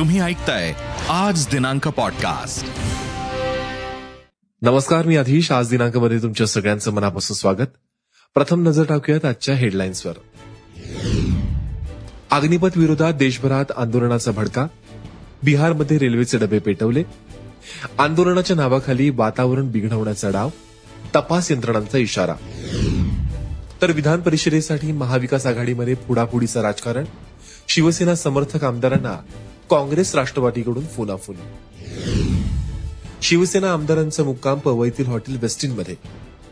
तुम्ही ऐकताय आज दिनांक पॉडकास्ट नमस्कार मी अधीश आज दिनांकमध्ये तुमच्या सगळ्यांचं मनापासून स्वागत. प्रथम नजर टाकूयात आजच्या हेडलाईन्सवर अग्निपथ विरोधात देशभरात आंदोलनाचा भडका. बिहारमध्ये रेल्वेचे डबे पेटवले. आंदोलनाच्या नावाखाली वातावरण बिघडवण्याचा डाव. तपास यंत्रणांचा इशारा. तर विधान परिषदेसाठी महाविकास आघाडीमध्ये पुढापुढीचं राजकारण. शिवसेना समर्थक आमदारांना काँग्रेस राष्ट्रवादीकडून फोनाफोन शिवसेना आमदारांचा मुक्काम पवईतील हॉटेल वेस्टिनमध्ये.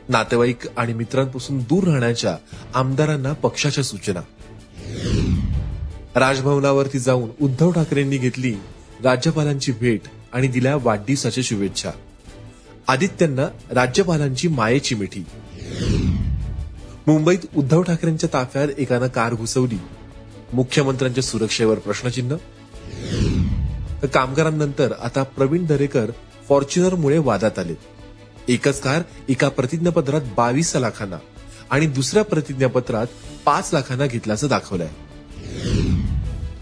नातेवाईक आणि मित्रांपासून दूर राहण्याच्या आमदारांना पक्षाच्या सूचना. राजभवनावरती जाऊन उद्धव ठाकरेंनी घेतली राज्यपालांची भेट आणि दिल्या वाढदिवसाच्या शुभेच्छा. आदित्यांना राज्यपालांची मायेची मिठी. मुंबईत उद्धव ठाकरेंच्या ताफ्यात एकानं कार घुसवली. मुख्यमंत्र्यांच्या सुरक्षेवर प्रश्नचिन्ह तर कामगारांनंतर आता प्रवीण दरेकर फॉर्च्युनरमुळे वादात आले. एकच कार एका प्रतिज्ञापत्रात बावीस लाखांना आणि दुसऱ्या प्रतिज्ञापत्रात पाच लाखांना घेतल्याचं दाखवलंय.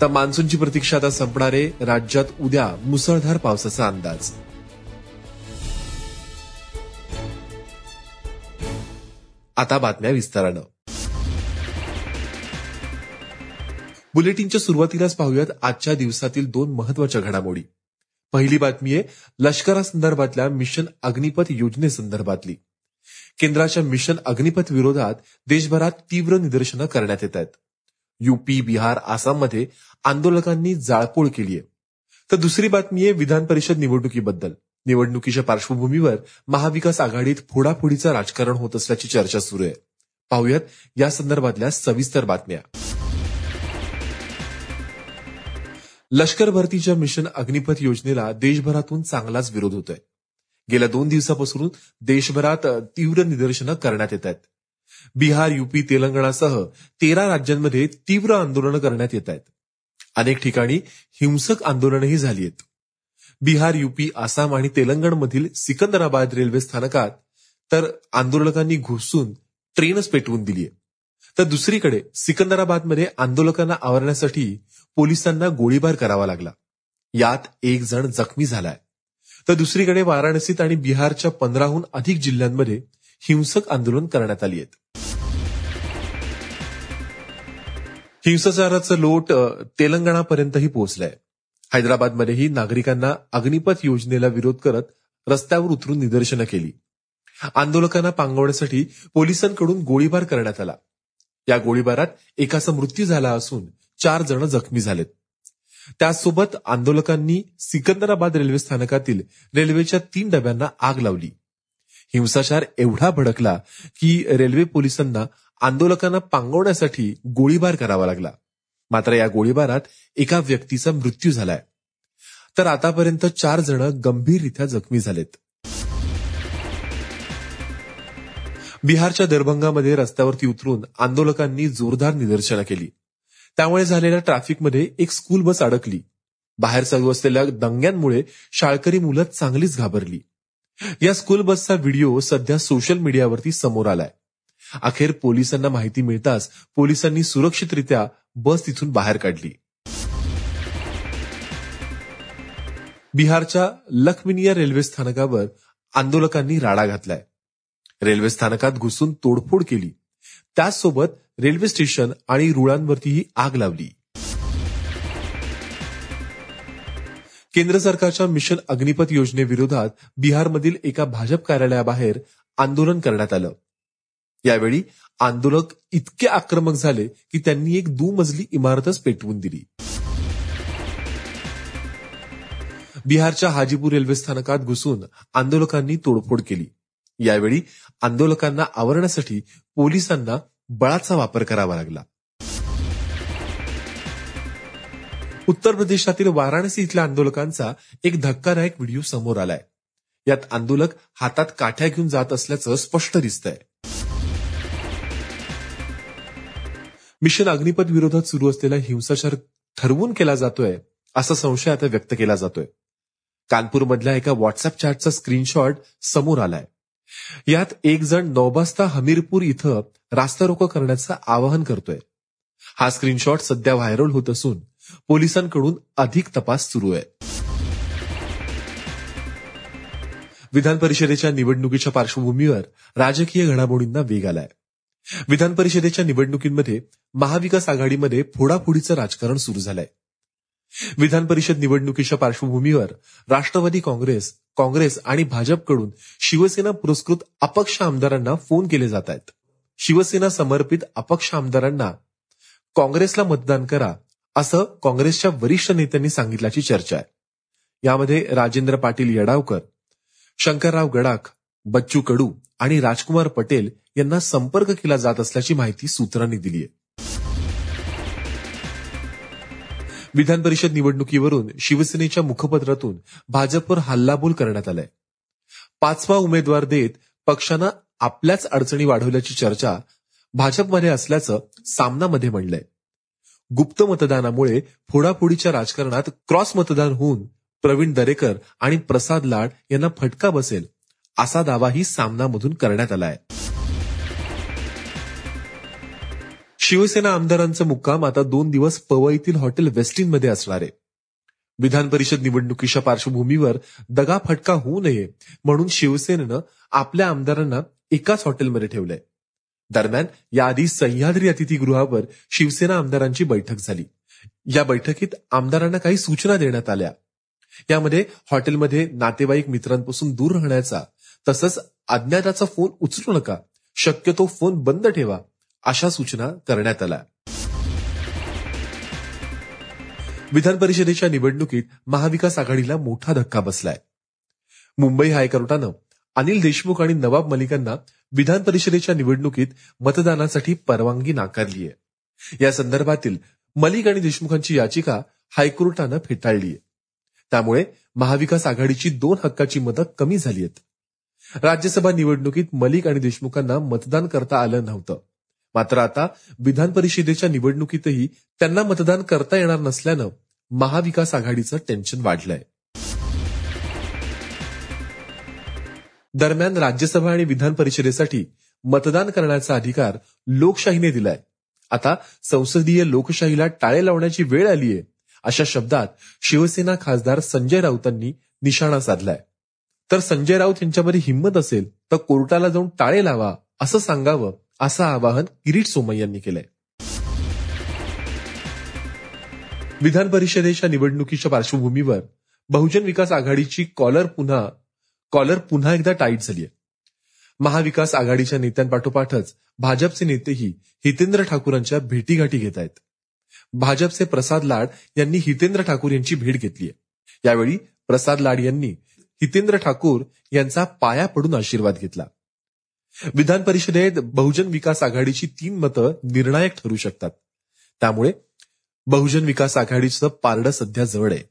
तर मान्सूनची प्रतीक्षा आता संपणारे राज्यात उद्या मुसळधार पावसाचा अंदाज. आता बातम्या विस्तारानं. बुलेटिनच्या सुरुवातीलाच पाहूयात आजच्या दिवसातील दोन महत्त्वाच्या घडामोडी. पहिली बातमी आहे लष्करासंदर्भातल्या मिशन अग्निपथ योजनेसंदर्भातली केंद्राच्या मिशन अग्निपथ विरोधात देशभरात तीव्र निदर्शनं करण्यात येत आहेत. युपी बिहार आसाममध्ये आंदोलकांनी जाळपोळ केली आहे. तर दुसरी बातमी आहे विधान परिषद निवडणुकीबद्दल. निवडणुकीच्या पार्श्वभूमीवर महाविकास आघाडीत फोडाफोडीचं राजकारण होत असल्याची चर्चा सुरू आहे. पाहूयात या संदर्भातल्या सविस्तर बातम्या. लष्कर भरतीच्या मिशन अग्निपथ योजनेला देशभरातून चांगलाच विरोध होतोय. गेल्या दोन दिवसापासून देशभरात तीव्र निदर्शनं करण्यात येत आहेत. बिहार युपी तेलंगणासह तेरा राज्यांमध्ये तीव्र आंदोलनं करण्यात येत आहेत. अनेक ठिकाणी हिंसक आंदोलनही झाली आहेत. बिहार युपी आसाम आणि तेलंगणमधील सिकंदराबाद रेल्वे स्थानकात तर आंदोलकांनी घुसून ट्रेनच पेटवून दिली आहे तर दुसरीकडे सिकंदराबादमध्ये आंदोलकांना आवरण्यासाठी पोलिसांना गोळीबार करावा लागला. यात एक जण जखमी झालाय. तर दुसरीकडे वाराणसीत आणि बिहारच्या पंधराहून अधिक जिल्ह्यांमध्ये हिंसक आंदोलन करण्यात आली आहेत. हिंसाचाराचं लोट तेलंगणापर्यंतही पोहोचलंय. हैदराबादमध्येही नागरिकांना अग्निपथ योजनेला विरोध करत रस्त्यावर उतरून निदर्शनं केली. आंदोलकांना पांगवण्यासाठी पोलिसांकडून गोळीबार करण्यात आला. या गोळीबारात एकाचा मृत्यू झाला असून चार जण जखमी झालेत. त्यासोबत आंदोलकांनी सिकंदराबाद रेल्वे स्थानकातील रेल्वेच्या तीन डब्यांना आग लावली. हिंसाचार एवढा भडकला की रेल्वे पोलिसांना आंदोलकांना पांगवण्यासाठी गोळीबार करावा लागला. मात्र या गोळीबारात एका व्यक्तीचा मृत्यू झालाय. तर आतापर्यंत चार जण गंभीररित्या जखमी झालेत. बिहारच्या दरभंगामध्ये रस्त्यावरती उतरून आंदोलकांनी जोरदार निदर्शनं केली. त्यामुळे झालेल्या ट्रॅफिकमध्ये एक स्कूल बस अडकली. बाहेर चालू असलेल्या दंग्यांमुळे शाळकरी मुलं चांगलीच घाबरली. या स्कूल बसचा व्हिडिओ सध्या सोशल मीडियावरती समोर आलाय. अखेर पोलिसांना माहिती मिळताच पोलिसांनी सुरक्षितरित्या बस तिथून बाहेर काढली. बिहारच्या लखमिनिया रेल्वे स्थानकावर आंदोलकांनी राडा घातलाय. रेल्वे स्थानकात घुसून तोडफोड केली. त्याचसोबत रेल्वे स्टेशन आणि रुळांवरतीही आग लावली. केंद्र सरकारच्या मिशन अग्निपथ योजनेविरोधात बिहारमधील एका भाजप कार्यालयाबाहेर आंदोलन करण्यात आलं. यावेळी आंदोलक इतके आक्रमक झाले की त्यांनी एक दुमजली इमारतच पेटवून दिली. बिहारच्या हाजीपूर रेल्वे स्थानकात घुसून आंदोलकांनी तोडफोड केली. यावेळी आंदोलकांना आवरण्यासाठी पोलिसांना बळाचा वापर करावा लागला. उत्तर प्रदेशातील वाराणसी इथल्या आंदोलकांचा एक धक्कादायक व्हिडिओ समोर आलाय. यात आंदोलक हातात काठ्या घेऊन जात असल्याचं स्पष्ट दिसतंय. मिशन अग्निपथ विरोधात सुरू असलेला हिंसाचार ठरवून केला जातोय असा संशय आता व्यक्त केला जातोय. कानपूरमधल्या एका व्हॉट्सअप चॅटचा स्क्रीनशॉट समोर आलाय. यात एक जण नौबास्ता हमीरपूर इथं रास्ता रोको करण्याचं आवाहन करतोय. हा स्क्रीनशॉट सध्या व्हायरल होत असून पोलिसांकडून अधिक तपास सुरू आहे. विधान परिषदेच्या निवडणुकीच्या पार्श्वभूमीवर राजकीय घडामोडींना वेग आलाय. विधान परिषदेच्या निवडणुकीमध्ये महाविकास आघाडीमध्ये फोडाफोडीचं राजकारण सुरू झालंय. विधान परिषद निवडणुकीच्या पार्श्वभूमीवर राष्ट्रवादी काँग्रेस काँग्रेस आणि भाजपकडून शिवसेना पुरस्कृत अपक्ष आमदारांना फोन केले जात आहेत. शिवसेना समर्पित अपक्ष आमदारांना काँग्रेसला मतदान करा असं काँग्रेसच्या वरिष्ठ नेत्यांनी सांगितल्याची चर्चा आहे. यामध्ये राजेंद्र पाटील यडावकर शंकरराव गडाख बच्चू कडू आणि राजकुमार पटेल यांना संपर्क केला जात असल्याची माहिती सूत्रांनी दिली आहे. विधान परिषद निवडणुकीवरून शिवसेनेच्या मुखपत्रातून भाजपवर हल्लाबोल करण्यात आलाय. पाचवा उमेदवार देत पक्षानं आपल्याच अडचणी वाढवल्याची चर्चा भाजपमध्ये असल्याचं सामनामध्ये म्हणलंय. गुप्त मतदानामुळे फोडाफोडीच्या राजकारणात क्रॉस मतदान होऊन प्रवीण दरेकर आणि प्रसाद लाड यांना फटका बसेल असा दावाही सामनामधून करण्यात आला आहे शिवसेना आमदारांचा मुक्काम आता दोन दिवस पवईतील हॉटेल वेस्टिनमध्ये असणार आहे. विधान परिषद निवडणुकीच्या पार्श्वभूमीवर दगा फटका होऊ नये म्हणून शिवसेनेनं आपल्या आमदारांना एकाच हॉटेलमध्ये ठेवलंय. दरम्यान याआधी सह्याद्री अतिथीगृहावर शिवसेना आमदारांची बैठक झाली. या बैठकीत आमदारांना काही सूचना देण्यात आल्या. यामध्ये हॉटेलमध्ये नातेवाईक मित्रांपासून दूर राहण्याचा तसंच अज्ञाताचा फोन उचलू नका. शक्यतो फोन बंद ठेवा. अशा सूचना करण्यात आल्या. विधान परिषदेच्या निवडणुकीत महाविकास आघाडीला मोठा धक्का बसलाय. मुंबई हायकोर्टानं अनिल देशमुख आणि नवाब मलिकांना विधान परिषदेच्या निवडणुकीत मतदानासाठी परवानगी नाकारली आहे. या संदर्भातील मलिक आणि देशमुखांची याचिका हायकोर्टानं फेटाळली आहे. त्यामुळे महाविकास आघाडीची दोन हक्काची मतं कमी झाली आहेत राज्यसभा निवडणुकीत मलिक आणि देशमुखांना मतदान करता आलं नव्हतं. मात्र आता विधान परिषदेच्या निवडणुकीतही त्यांना मतदान करता येणार नसल्यानं महाविकास आघाडीचं टेन्शन वाढलंय. दरम्यान राज्यसभा आणि विधान परिषदेसाठी मतदान करण्याचा अधिकार लोकशाहीने दिलाय. आता संसदीय लोकशाहीला टाळे लावण्याची वेळ आलीय अशा शब्दात शिवसेना खासदार संजय राऊतांनी निशाणा साधलाय. तर संजय राऊत यांच्यामध्ये हिंमत असेल तर कोर्टाला जाऊन टाळे लावा असं सांगावं असं आवाहन किरीट सोमय यांनी केलंय. विधान परिषदेच्या निवडणुकीच्या पार्श्वभूमीवर बहुजन विकास आघाडीची कॉलर पुन्हा कॉलर पुन्हा एकदा टाईट झाली आहे. महाविकास आघाडीच्या नेत्यांपाठोपाठच भाजपचे नेतेही हितेंद्र ठाकूरांच्या भेटीगाठी घेत आहेत. भाजपचे प्रसाद लाड यांनी हितेंद्र ठाकूर यांची भेट घेतली आहे. यावेळी प्रसाद लाड यांनी हितेंद्र ठाकूर यांचा पाया पडून आशीर्वाद घेतला. विधान परिषदेत बहुजन विकास आघाडीची तीन मतं निर्णायक ठरू शकतात. त्यामुळे बहुजन विकास आघाडीचं पारडं सध्या जवळ आहे.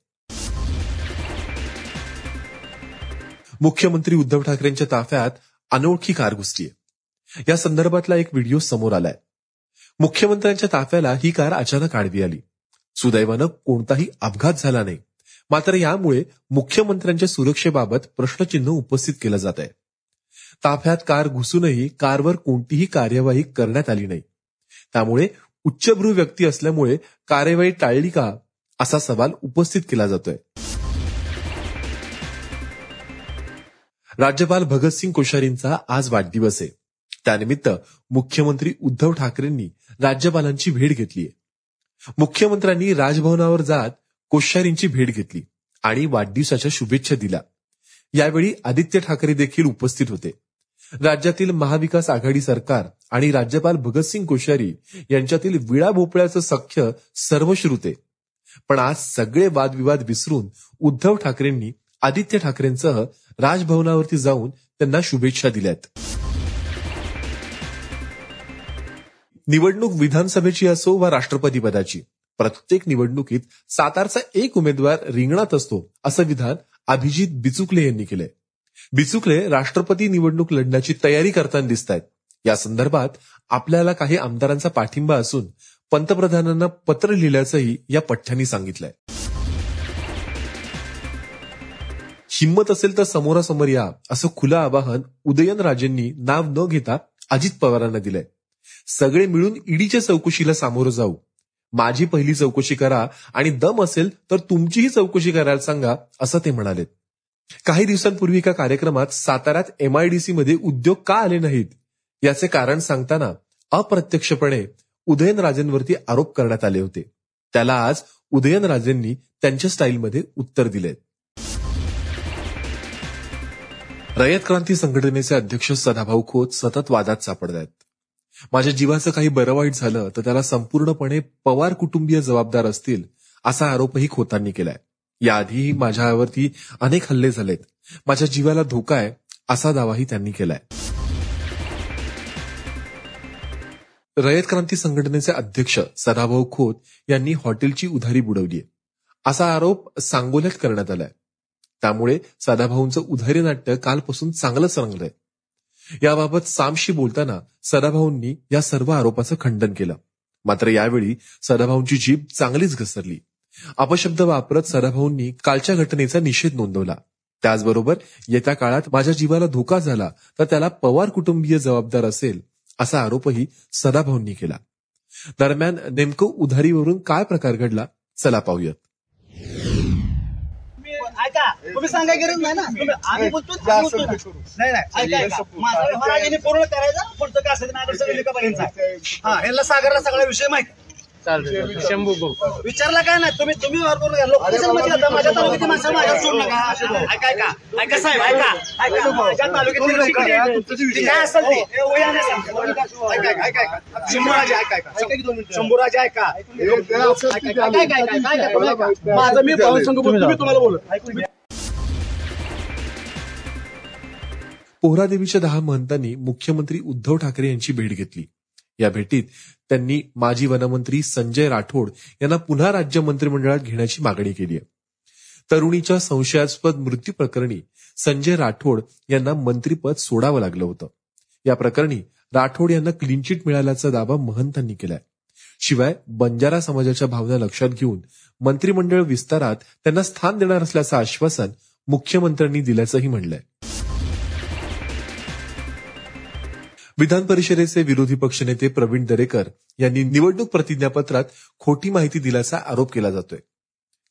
मुख्यमंत्री उद्धव ठाकरेंच्या ताफ्यात अनोळखी कार घुसलीय या संदर्भातला एक व्हिडिओ समोर आलाय. मुख्यमंत्र्यांच्या ताफ्याला ही कार अचानक आडवी आली. सुदैवानं कोणताही अपघात झाला नाही. मात्र यामुळे मुख्यमंत्र्यांच्या सुरक्षेबाबत प्रश्नचिन्ह उपस्थित केलं जात आहे. ताफ्यात कार घुसूनही कारवर कोणतीही कार्यवाही करण्यात आली नाही. त्यामुळे उच्चभ्रू व्यक्ती असल्यामुळे कार्यवाही टाळली का असा सवाल उपस्थित केला जातोय. राज्यपाल भगतसिंग कोश्यारींचा आज वाढदिवस आहे. त्यानिमित्त मुख्यमंत्री उद्धव ठाकरेंनी राज्यपालांची भेट घेतलीय मुख्यमंत्र्यांनी राजभवनावर जात कोश्यारींची भेट घेतली आणि वाढदिवसाच्या शुभेच्छा दिल्या. यावेळी आदित्य ठाकरे देखील उपस्थित होते. राज्यातील महाविकास आघाडी सरकार आणि राज्यपाल भगतसिंग कोश्यारी यांच्यातील विळा भोपळ्याचं सख्य सर्वश्रुते पण आज सगळे वादविवाद विसरून उद्धव ठाकरेंनी आदित्य ठाकरेंसह राजभवनावरती जाऊन त्यांना शुभेच्छा दिल्यात. निवडणूक विधानसभेची असो वा राष्ट्रपती पदाची प्रत्येक निवडणुकीत सातारचा एक उमेदवार रिंगणात असतो असं विधान अभिजित बिचुकले यांनी केलंय. बिचुकले राष्ट्रपती निवडणूक लढण्याची तयारी करताना दिसत आहेत या संदर्भात आपल्याला काही आमदारांचा पाठिंबा असून पंतप्रधानांना पत्र लिहिल्याचंही या पठ्ठ्यांनी सांगितलंय. हिंमत असेल तर समोरासमोर या असं खुलं आवाहन उदयनराजेंनी नाव न घेता अजित पवारांना दिलंय. सगळे मिळून ईडीच्या चौकशीला सामोरं जाऊ. माझी पहिली चौकशी करा आणि दम असेल तर तुमचीही चौकशी करायला सांगा असं ते म्हणाले काही दिवसांपूर्वी एका कार्यक्रमात साताऱ्यात एमआयडीसी मध्ये उद्योग का आले नाहीत? याचे कारण सांगताना अप्रत्यक्षपणे उदयनराजेंवरती आरोप करण्यात आले होते. त्याला आज उदयनराजेंनी त्यांच्या स्टाईलमध्ये उत्तर दिले रयत क्रांती संघटनेचे अध्यक्ष सदाभाऊ खोत सतत वादात सापडत माझ्या जीवाचं काही बरं वाईट झालं तर त्याला संपूर्णपणे पवार कुटुंबीय जबाबदार असतील असा आरोपही खोतांनी केलाय. याआधीही माझ्यावरती अनेक हल्ले झालेत. माझ्या जीवाला धोका आहे असा दावाही त्यांनी केलाय. रयत क्रांती संघटनेचे अध्यक्ष सदाभाऊ खोत यांनी हॉटेलची उधारी बुडवली असा आरोप सांगोल्यात करण्यात आलाय. त्यामुळे सदाभाऊंचं उधारी नाट्य कालपासून चांगलंच रंगलंय. याबाबत सामशी बोलताना सदाभाऊंनी या सर्व आरोपाचं खंडन केलं. मात्र यावेळी सदाभाऊंची जीभ चांगलीच घसरली. अपशब्द वापरत सदाभाऊंनी कालच्या घटनेचा निषेध नोंदवला. त्याचबरोबर येत्या काळात माझ्या जीवाला धोका झाला तर त्याला पवार कुटुंबीय जबाबदार असेल असा आरोपही सदाभाऊंनी केला. दरम्यान नेमकं उधारीवरून काय प्रकार घडला चला पाहूयात. ऐका तुम्ही सांगाय गरज नाही ना तुम्ही आम्ही बोलतो आम्ही बोलतो. नाही नाही ऐका ऐका. माझा व्यवहार आहे यांनी पूर्ण करायचा पुढचं काय असेल ते माझ्याकडे सगळं लिखापर्यंत हा यांना सागरला सगळा विषय माहिती. शंभू गो विचारला काय नाही? तुम्ही तुम्ही घ्या लोकेशनमध्ये आता? माझ्या तालुक्याची माणसं माझ्या सोडू नका. बोला. ऐका ऐका. ऐका साहेब ऐका. ऐका. माझ्या तालुक्यातली लोकं- काय असेल ती? हे. वयाने. ऐका. ऐका ऐका. ऐका शंभूराजे ऐका. ऐका शंभूराजे ऐका ऐका, ऐका, ऐका, ऐका, ऐका, ऐका. माझं मी पाहून संघ बोलतो तुम्ही तुम्हाला बोलत घ्या. पोहरादेवीच्या दहा महंतांनी मुख्यमंत्री उद्धव ठाकरे यांची भेट घेतली. या भेटीत त्यांनी माजी वनमंत्री संजय राठोड यांना पुन्हा राज्य मंत्रिमंडळात घेण्याची मागणी केली आहे. तरुणीच्या संशयास्पद मृत्यू प्रकरणी संजय राठोड यांना मंत्रीपद सोडावं लागलं होतं. या प्रकरणी राठोड यांना क्लीन चिट मिळाल्याचा दावा महंतांनी केलाय. शिवाय बंजारा समाजाच्या भावना लक्षात घेऊन मंत्रिमंडळ विस्तारात त्यांना स्थान देणार असल्याचं आश्वासन मुख्यमंत्र्यांनी दिल्याचंही म्हणलंय. विधान परिषदेचे विरोधी पक्षनेते प्रवीण दरेकर यांनी निवडणूक प्रतिज्ञापत्रात खोटी माहिती दिल्याचा आरोप केला जातोय.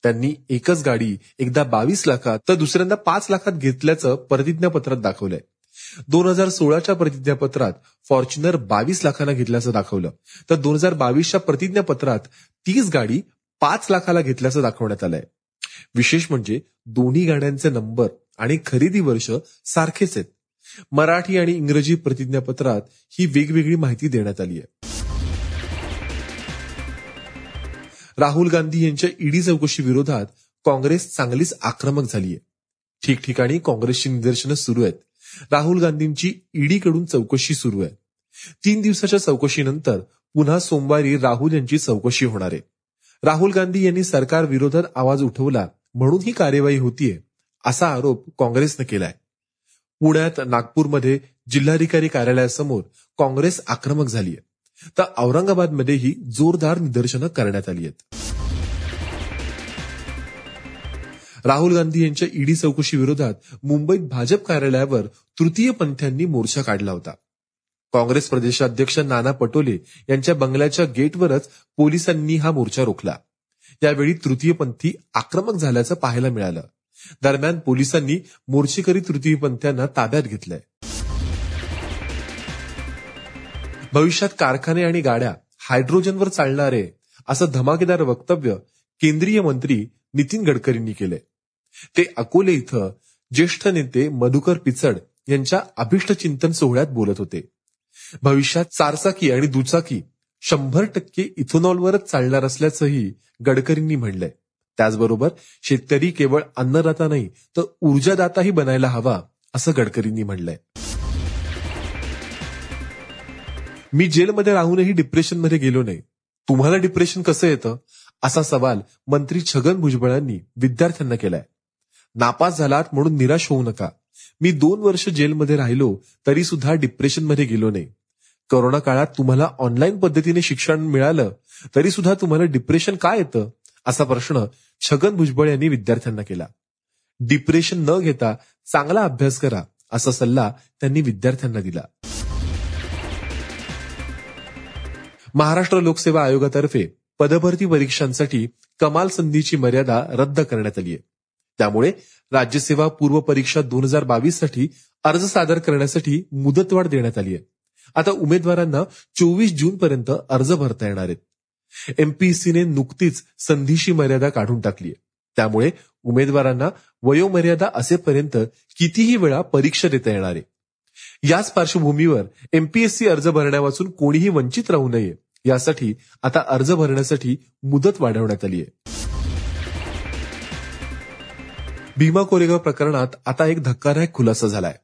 त्यांनी एकच गाडी एकदा बावीस लाखात तर दुसऱ्यांदा पाच लाखात घेतल्याचं प्रतिज्ञापत्रात दाखवलंय. दोन हजार सोळाच्या प्रतिज्ञापत्रात फॉर्च्युनर बावीस लाखांना घेतल्याचं दाखवलं. तर दोन हजार बावीसच्या प्रतिज्ञापत्रात तीच गाडी पाच लाखाला घेतल्याचं दाखवण्यात आलंय. विशेष म्हणजे दोन्ही गाड्यांचे नंबर आणि खरेदी वर्ष सारखेच आहेत. मराठी आणि इंग्रजी प्रतिज्ञापत्रात ही वेगवेगळी माहिती देण्यात आली आहे. राहुल गांधी यांच्या ईडी चौकशी विरोधात काँग्रेस चांगलीच आक्रमक झालीय ठिकठिकाणी काँग्रेसची निदर्शनं सुरू आहेत. राहुल गांधींची ईडीकडून चौकशी सुरू आहे. तीन दिवसाच्या चौकशीनंतर पुन्हा सोमवारी राहुल यांची चौकशी होणार आहे. राहुल गांधी यांनी सरकार विरोधात आवाज उठवला म्हणून ही कार्यवाही होतीये असा आरोप काँग्रेसनं केलाय. पुण्यात नागपूरमध्ये जिल्हाधिकारी कार्यालयासमोर काँग्रेस आक्रमक झालीय. तर औरंगाबादमध्येही जोरदार निदर्शनं करण्यात आली आहेत. राहुल गांधी यांच्या ईडी चौकशी विरोधात मुंबईत भाजप कार्यालयावर तृतीय पंथ्यांनी मोर्चा काढला होता. काँग्रेस प्रदेशाध्यक्ष नाना पटोले यांच्या बंगल्याच्या गेटवरच पोलिसांनी हा मोर्चा रोखला. यावेळी तृतीयपंथी आक्रमक झाल्याचं पाहायला मिळालं. दरम्यान पोलिसांनी मोर्चेकरी तृतीयपंथ्यांना ताब्यात घेतलंय. भविष्यात कारखाने आणि गाड्या हायड्रोजनवर चालणारे असं धमाकेदार वक्तव्य केंद्रीय मंत्री नितीन गडकरींनी केलंय. ते अकोले इथं ज्येष्ठ नेते मधुकर पिचड यांच्या अभिष्ट चिंतन सोहळ्यात बोलत होते. भविष्यात चारचाकी आणि दुचाकी शंभर टक्के इथेनॉलवरच चालणार असल्याचंही गडकरींनी म्हणलंय. त्याचबरोबर शेतकरी केवळ अन्नदाता नाही तर ऊर्जादाताही बनायला हवा असं गडकरींनी म्हणलंय. मी जेलमध्ये राहूनही डिप्रेशनमध्ये गेलो नाही. तुम्हाला डिप्रेशन कसं येतं? असा सवाल मंत्री छगन भुजबळांनी विद्यार्थ्यांना केलाय. नापास झालात म्हणून निराश होऊ नका. मी दोन वर्ष जेलमध्ये राहिलो तरी सुद्धा डिप्रेशनमध्ये गेलो नाही. करोना काळात तुम्हाला ऑनलाईन पद्धतीने शिक्षण मिळालं तरी सुद्धा तुम्हाला डिप्रेशन का येतं? असा प्रश्न छगन भुजबळ यांनी विद्यार्थ्यांना केला. डिप्रेशन न घेता चांगला अभ्यास करा असा सल्ला त्यांनी विद्यार्थ्यांना दिला. महाराष्ट्र लोकसेवा आयोगातर्फे पदभरती परीक्षांसाठी कमाल संधीची मर्यादा रद्द करण्यात आली आहे त्यामुळे राज्यसेवा पूर्व परीक्षा दोन हजार बावीससाठी अर्ज सादर करण्यासाठी मुदतवाढ देण्यात आली आहे आता उमेदवारांना चोवीस जून पर्यंत अर्ज भरता येणार आहेत. एमपीएससीने नुकतीच संधीची मर्यादा काढून टाकली आहे. त्यामुळे उमेदवारांना वयोमर्यादा असेपर्यंत कितीही वेळा परीक्षा देता येणार आहे. याच पार्श्वभूमीवर एमपीएससी अर्ज भरण्यापासून कोणीही वंचित राहू नये यासाठी आता अर्ज भरण्यासाठी मुदत वाढवण्यात आली आहे. भीमा कोरेगाव प्रकरणात आता एक धक्कादायक खुलासा झालाय.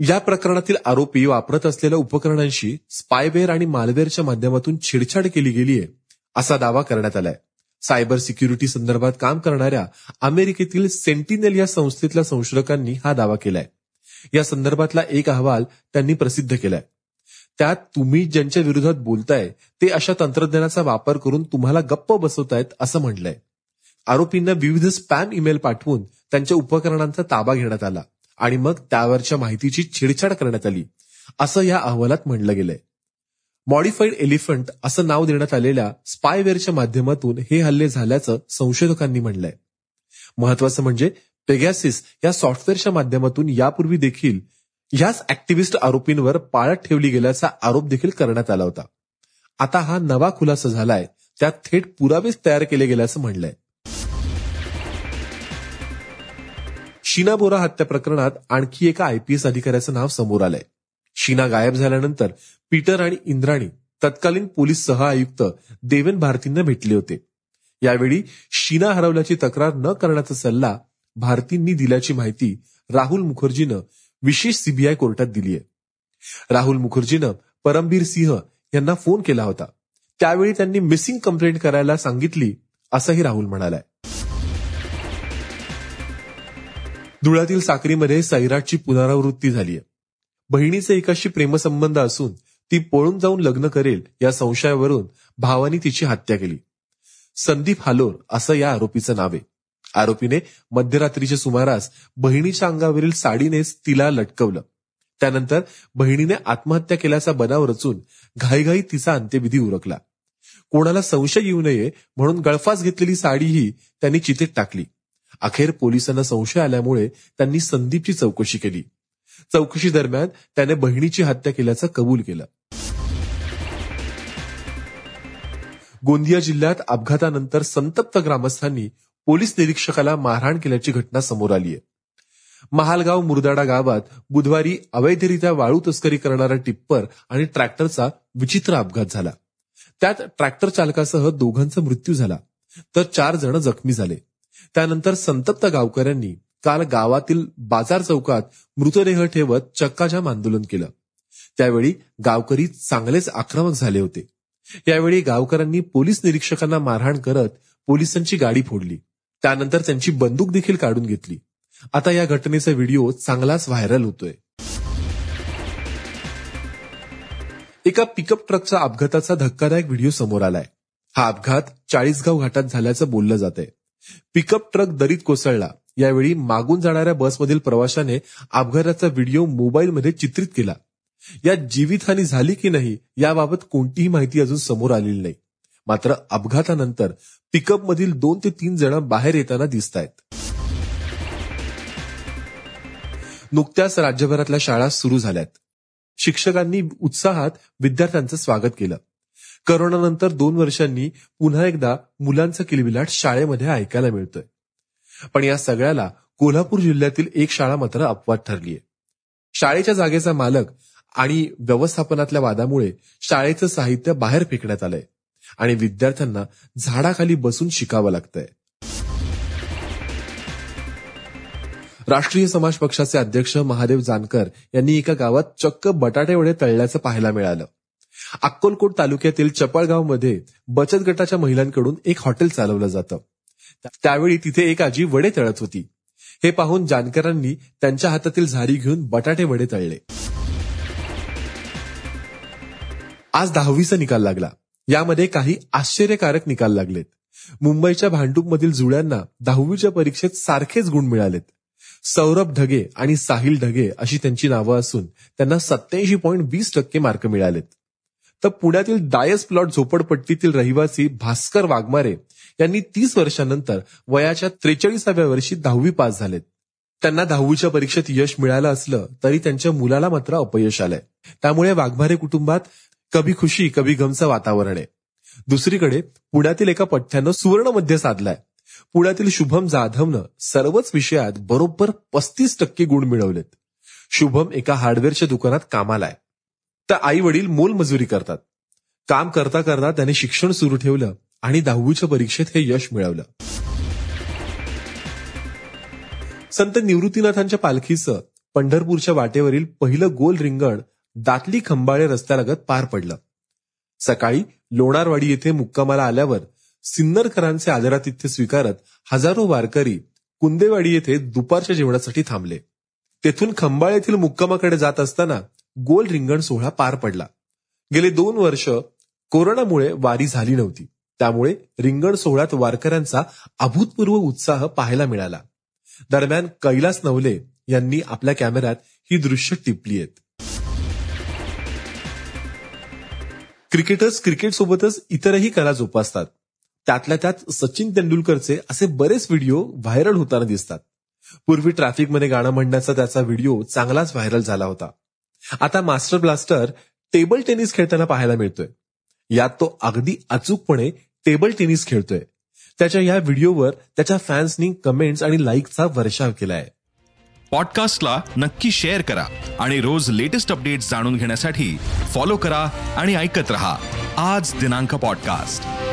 या प्रकरणातील आरोपी वापरत असलेल्या उपकरणांशी स्पायवेअर आणि मालवेअरच्या माध्यमातून छेडछाड केली गेलीय. असा दावा करण्यात आलाय. सायबर सिक्युरिटी संदर्भात काम करणाऱ्या अमेरिकेतील सेंटिनेल या संस्थेतल्या संशोधकांनी हा दावा केलाय. या संदर्भातला एक अहवाल त्यांनी प्रसिद्ध केलाय. त्यात तुम्ही ज्यांच्या विरोधात बोलताय ते अशा तंत्रज्ञानाचा वापर करून तुम्हाला गप्प बसवतायत असं म्हटलंय. आरोपींना विविध स्पॅम ईमेल पाठवून त्यांच्या उपकरणांचा ताबा घेण्यात आला आणि मग त्यावरच्या माहितीची छेडछाड करण्यात आली असं या अहवालात म्हणलं गेलंय. मॉडिफाईड एलिफंट असं नाव देण्यात आलेल्या स्पायवेअरच्या माध्यमातून हे हल्ले झाल्याचं संशोधकांनी म्हणलंय. महत्वाचं म्हणजे पेगॅसिस या सॉफ्टवेअरच्या माध्यमातून यापूर्वी देखील याच ऍक्टिव्हिस्ट आरोपींवर पाळत ठेवली गेल्याचा आरोप देखील करण्यात आला होता. आता हा नवा खुलासा झालाय. त्यात थेट पुरावेच तयार केले गेल्याचं म्हणलंय. शीना बोरा हत्या प्रकरणात आणखी एका आयपीएस अधिकाऱ्याचं नाव समोर आलंय. शीना गायब झाल्यानंतर पीटर आणि इंद्राणी तत्कालीन पोलीस सह आयुक्त देवेन भारतींना भेटले होते. यावेळी शीना हरवल्याची तक्रार न करण्याचा सल्ला भारतींनी दिल्याची माहिती राहुल मुखर्जीनं विशेष सीबीआय कोर्टात दिली आहे. राहुल मुखर्जीनं परमबीर सिंह यांना फोन केला होता. त्यावेळी त्यांनी मिसिंग कंप्लेंट करायला सांगितली असंही राहुल म्हणालाय. धुळ्यातील साक्रीमध्ये सैराटची पुनरावृत्ती झालीय. बहिणीचे एकाशी प्रेमसंबंध असून ती पळून जाऊन लग्न करेल या संशयावरून भावानी तिची हत्या केली. संदीप हालोर असं या आरोपीचं नाव आहे. आरोपीने मध्यरात्रीच्या सुमारास बहिणीच्या अंगावरील साडीनेच तिला लटकवलं. त्यानंतर बहिणीने आत्महत्या केल्याचा बनाव रचून घाईघाई तिचा अंत्यविधी उरकला. कोणाला संशय येऊ नये म्हणून गळफास घेतलेली साडीही त्यांनी चितेत टाकली. अखेर पोलिसांना संशय आल्यामुळे त्यांनी संदीपची चौकशी केली. चौकशी दरम्यान त्याने बहिणीची हत्या केल्याचं कबूल केलं. गोंदिया जिल्ह्यात अपघातानंतर संतप्त ग्रामस्थांनी पोलीस निरीक्षकाला मारहाण केल्याची घटना समोर आली आहे महालगाव मुरदाडा गावात बुधवारी अवैधरित्या वाळू तस्करी करणारा टिप्पर आणि ट्रॅक्टरचा विचित्र अपघात झाला. त्यात ट्रॅक्टर चालकासह दोघांचा मृत्यू झाला. तर चार जण जखमी झाले. त्यानंतर संतप्त गावकऱ्यांनी काल गावातील बाजार चौकात मृतदेह ठेवत चक्काजाम आंदोलन केलं. त्यावेळी गावकरी चांगलेच आक्रमक झाले होते. यावेळी गावकऱ्यांनी पोलीस निरीक्षकांना मारहाण करत पोलिसांची गाडी फोडली. त्यानंतर त्यांची बंदूक देखील काढून घेतली. आता या घटनेचा व्हिडिओ चांगलाच व्हायरल होतोय. एका पिकअप ट्रकचा अपघाताचा धक्कादायक व्हिडिओ समोर आलाय. हा अपघात चाळीसगाव घाटात झाल्याचं बोललं जात आहे पिकअप ट्रक दरीत कोसळला. यावेळी मागून जाणाऱ्या बसमधील प्रवाशाने अपघाताचा व्हिडिओ मोबाईलमध्ये चित्रित केला. यात जीवितहानी झाली की नाही याबाबत कोणतीही माहिती अजून समोर आलेली नाही. मात्र अपघातानंतर पिकअप मधील दोन ते तीन जण बाहेर येताना दिसत आहेत नुकत्याच राज्यभरातल्या शाळा सुरू झाल्यात. शिक्षकांनी उत्साहात विद्यार्थ्यांचं स्वागत केलं. करोनानंतर दोन वर्षांनी पुन्हा एकदा मुलांचा किलबिलाट शाळेमध्ये ऐकायला मिळतोय. पण या सगळ्याला कोल्हापूर जिल्ह्यातील एक शाळा मात्र अपवाद ठरलीय. शाळेच्या जागेचा मालक आणि व्यवस्थापनातल्या वादामुळे शाळेचं साहित्य बाहेर फेकण्यात आलंय आणि विद्यार्थ्यांना झाडाखाली बसून शिकावं लागतंय. राष्ट्रीय समाज पक्षाचे अध्यक्ष महादेव जानकर यांनी एका गावात चक्क बटाटेवडे तळल्याचं पाहायला मिळालं. अक्कलकोट तालुक्यातील चपळगावमध्ये बचत गटाच्या महिलांकडून एक हॉटेल चालवलं जातं. त्यावेळी तिथे एक आजी वडे तळत होती. हे पाहून जानकरांनी त्यांच्या हातातील झारी घेऊन बटाटे वडे तळले. आज दहावीचा निकाल लागला. यामध्ये काही आश्चर्यकारक निकाल लागलेत. मुंबईच्या भांडूपमधील जुळ्यांना दहावीच्या परीक्षेत सारखेच गुण मिळालेत. सौरभ ढगे आणि साहिल ढगे अशी त्यांची नावं असून त्यांना सत्याऐंशी पॉईंट वीस टक्के मार्क मिळालेत. तर पुण्यातील डायस प्लॉट झोपडपट्टीतील रहिवासी भास्कर वाघमारे यांनी तीस वर्षानंतर वयाच्या त्रेचाळीसाव्या वर्षी दहावी पास झालेत. त्यांना दहावीच्या परीक्षेत यश मिळालं असलं तरी त्यांच्या मुलाला मात्र अपयश आलंय. त्यामुळे वाघमारे कुटुंबात कभी खुशी कभी गमचं वातावरण आहे. दुसरीकडे पुण्यातील एका पठ्ठ्यानं सुवर्ण मध्य साधलाय. पुण्यातील शुभम जाधवनं सर्वच विषयात बरोबर पस्तीस टक्के गुण मिळवलेत. शुभम एका हार्डवेअरच्या दुकानात कामाला आहे तर आई वडील मोलमजुरी करतात. काम करता करता त्याने शिक्षण सुरू ठेवलं. आणि दहावीच्या परीक्षेत हे यश मिळवलं. संत निवृत्तीनाथांच्या पालखीचं पंढरपूरच्या वाटेवरील पहिलं गोल रिंगण दातली खंबाळे रस्त्यालगत पार पडलं. सकाळी लोणारवाडी येथे मुक्कामाला आल्यावर सिन्नरकरांचे आदरातिथ्य स्वीकारत हजारो वारकरी कुंदेवाडी येथे दुपारच्या जेवणासाठी थांबले. तेथून खंबाळ येथील मुक्कामाकडे जात असताना गोल रिंगण सोहळा पार पडला. गेले दोन वर्ष कोरोनामुळे वारी झाली नव्हती. त्यामुळे रिंगण सोहळ्यात वारकऱ्यांचा अभूतपूर्व उत्साह पाहायला मिळाला. दरम्यान कैलास नवले यांनी आपल्या कॅमेऱ्यात ही दृश्य टिपली आहेत. क्रिकेटर्स क्रिकेट सोबतच इतरही कला जोपासतात. त्यातल्या त्यात सचिन तेंडुलकरचे असे बरेच व्हिडिओ व्हायरल होताना दिसतात. पूर्वी ट्रॅफिकमध्ये गाणं म्हणण्याचा त्याचा व्हिडिओ चांगलाच व्हायरल झाला होता. आता मास्टर ब्लास्टर टेबल टेनिस खेळताना पाहायला मिळतोय. यात तो अगदी अचूकपणे टेबल टेनिस खेळतोय. त्याच्या या व्हिडिओवर त्याच्या फॅन्सनी कमेंट्स आणि लाईकचा वर्षाव केलाय. पॉडकास्टला नक्की शेअर करा आणि रोज लेटेस्ट अपडेट्स जाणून घेण्यासाठी फॉलो करा आणि ऐकत रहा. आज दिनांक पॉडकास्ट.